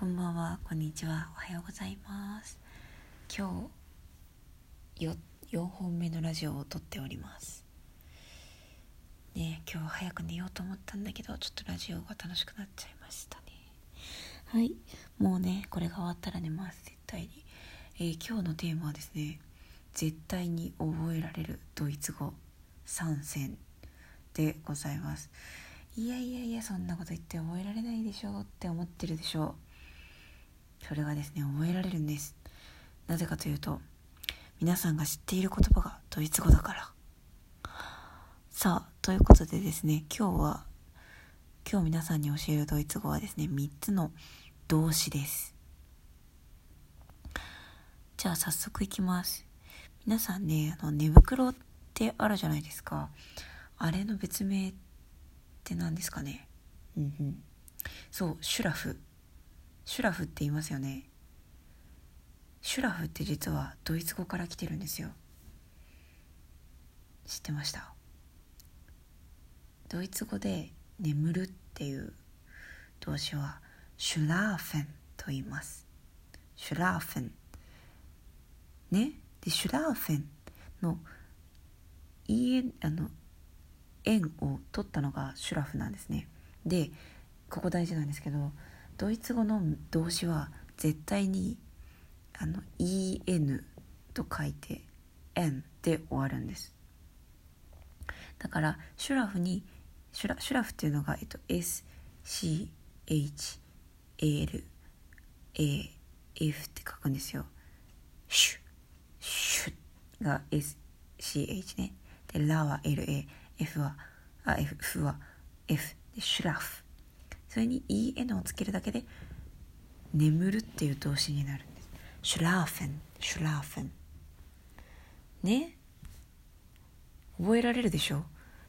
こんばんは、こんにちは、おはようございます。今日、よ、4本目のラジオを撮っております。ね今日は早く寝ようと思ったんだけど、ちょっとラジオが楽しくなっちゃいましたね。はい、もうね、これが終わったら寝ます、絶対に。えー今日のテーマはですね、絶対に覚えられるドイツ語3選でございます。いやいやいやそんなこと言って覚えられないでしょうって思ってるでしょうそれがですね覚えられるんです。なぜかというと皆さんが知っている言葉がドイツ語だから。さあということでですね今日は今日皆さんに教えるドイツ語はですね3つの動詞です。じゃあ早速いきます。皆さんねあの寝袋ってあるじゃないですか。あれの別名って何ですかね？うんうん。そうシュラフ。シュラフって言いますよね。シュラフって実はドイツ語から来てるんですよ。知ってました？ドイツ語で眠るっていう動詞はシュラーフェンと言います。シュラーフェン。ね？でシュラーフェンのいえあの円を取ったのがシュラフなんですね。でここ大事なんですけどドイツ語の動詞は絶対にあの en と書いて n で終わるんです。だからシュラフにシュラシュラフっていうのが、えっと、SCHLAF って書くんですよ。シュシュが SCH ね。でラは LA F はあ F, F は F でシュラフ。それに EN をつけるだけで眠るっていう動詞になるんです。シュラーフェン。シュラーフェン。ね？覚えられるでしょ？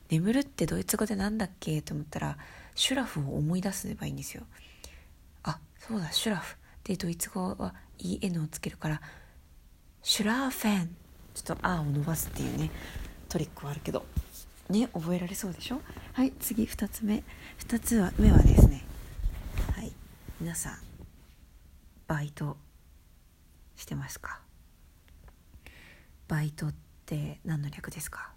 眠るってドイツ語でなんだっけ？と思ったらシュラフを思い出せばいいんですよ。あそうだシュラフ。でドイツ語は EN をつけるからシュラーフェン。ちょっと「あ」を伸ばすっていうねトリックはあるけど。ね？覚えられそうでしょ？はい次2つ目。2つは目はですね。皆さんバイトしてますか？バイトって何の略ですか？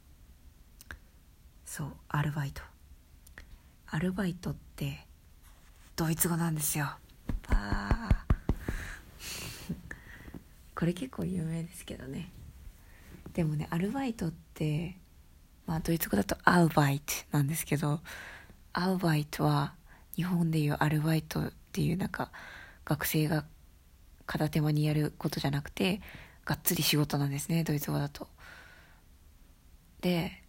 そうアルバイト。アルバイトってドイツ語なんですよ。あ これ結構有名ですけどね。でもねアルバイトってまあドイツ語だとアルバイトなんですけどアルバイトは日本でいうアルバイトっていうなんか学生が片手間にやることじゃなくてがっつり仕事なんですねドイツ語だと。で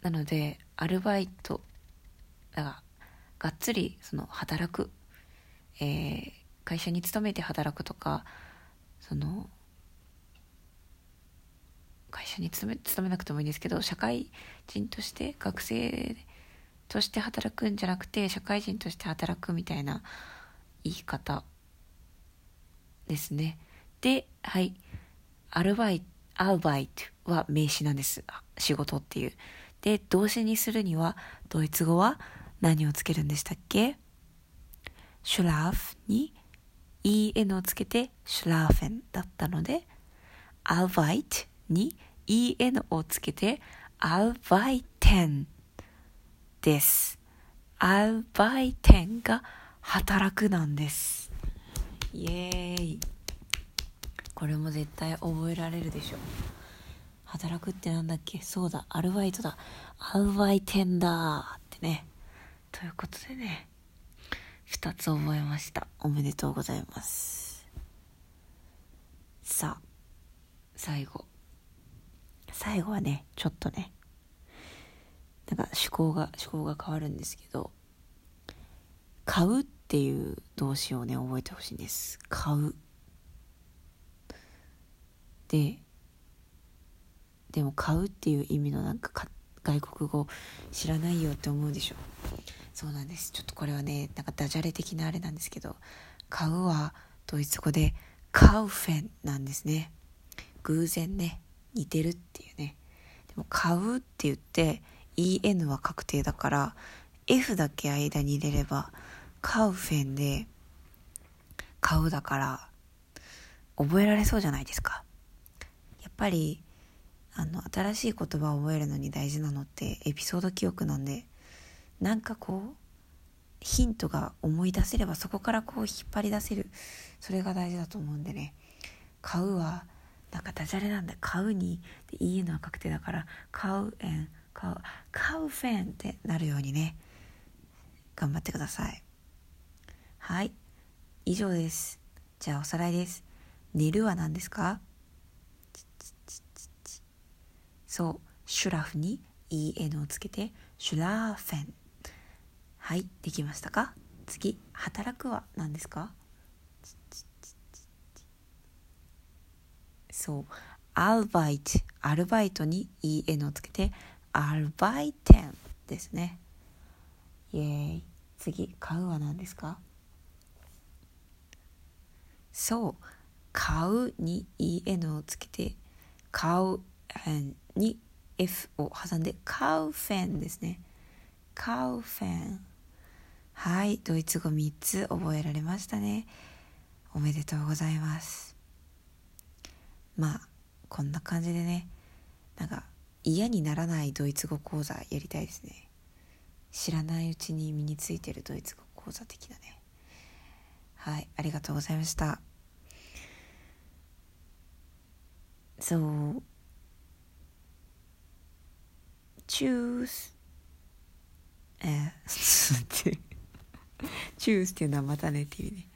なのでアルバイトだからがっつりその働く、えー会社に勤めて働くとかその会社に勤め勤めなくてもいいんですけど社会人として学生として働くんじゃなくて社会人として働くみたいな言い方ですね。ではい。アルバイトアルバイトは名詞なんです。仕事っていう。で動詞にするにはドイツ語は何をつけるんでしたっけ？シュラーフに en をつけてシュラーフェンだったのでアルバイトに en をつけてアルバイテンです。アルバイテンが働くなんです。イエーイ。これも絶対覚えられるでしょ。働くってなんだっけ？そうだ、アルバイトだ。アルバイテンだってね。ということでね、二つ覚えました。おめでとうございます。さあ、最後。最後はね、ちょっとね、なんか思考が、思考が変わるんですけど、買うていう動詞をね、覚えてほしいんです。買う。で、でも買うっていう意味のなんかか外国語知らないよって思うでしょ。そうなんです。ちょっとこれはね、なんかダジャレ的なあれなんですけど、買うはドイツ語でカウフェンなんですね。偶然ね、似てるっていうね。でも買うって言って EN は確定だから F だけ間に入れればカウフェンで買うだから覚えられそうじゃないですか。やっぱりあの新しい言葉を覚えるのに大事なのってエピソード記憶なんでなんかこうヒントが思い出せればそこからこう引っ張り出せる。それが大事だと思うんでね。買うはなんかダジャレなんで買うにでいいのは確定だから買うえん買う買うフェンってなるようにね頑張ってください。以上です。じゃあおさらいです。寝るは何ですか？そう。シュラフに en をつけてシュラーフェン。はいできましたか？次働くは何ですか？そう。アルバイト。アルバイトに en をつけてアルバイテンですね。イエーイ。次買うは何ですか？そう。買うに en をつけて買うに F を挟んでカウフェンですね。カウフェン。はいドイツ語3つ覚えられましたね。おめでとうございます。まあこんな感じでねなんか嫌にならないドイツ語講座やりたいですね。知らないうちに身についてるドイツ語講座的なね。はいありがとうございました。そう。Choose えー、choose っていうのはまたねっていうね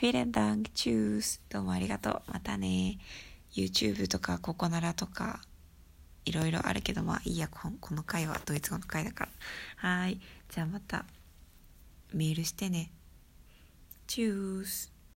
Vielen Dank, choose どうもありがとう。またね。YouTube とかココナラとかいろいろあるけどまあいいやここの回はドイツ語の回だから。はい。じゃあまたメールしてね。Choose.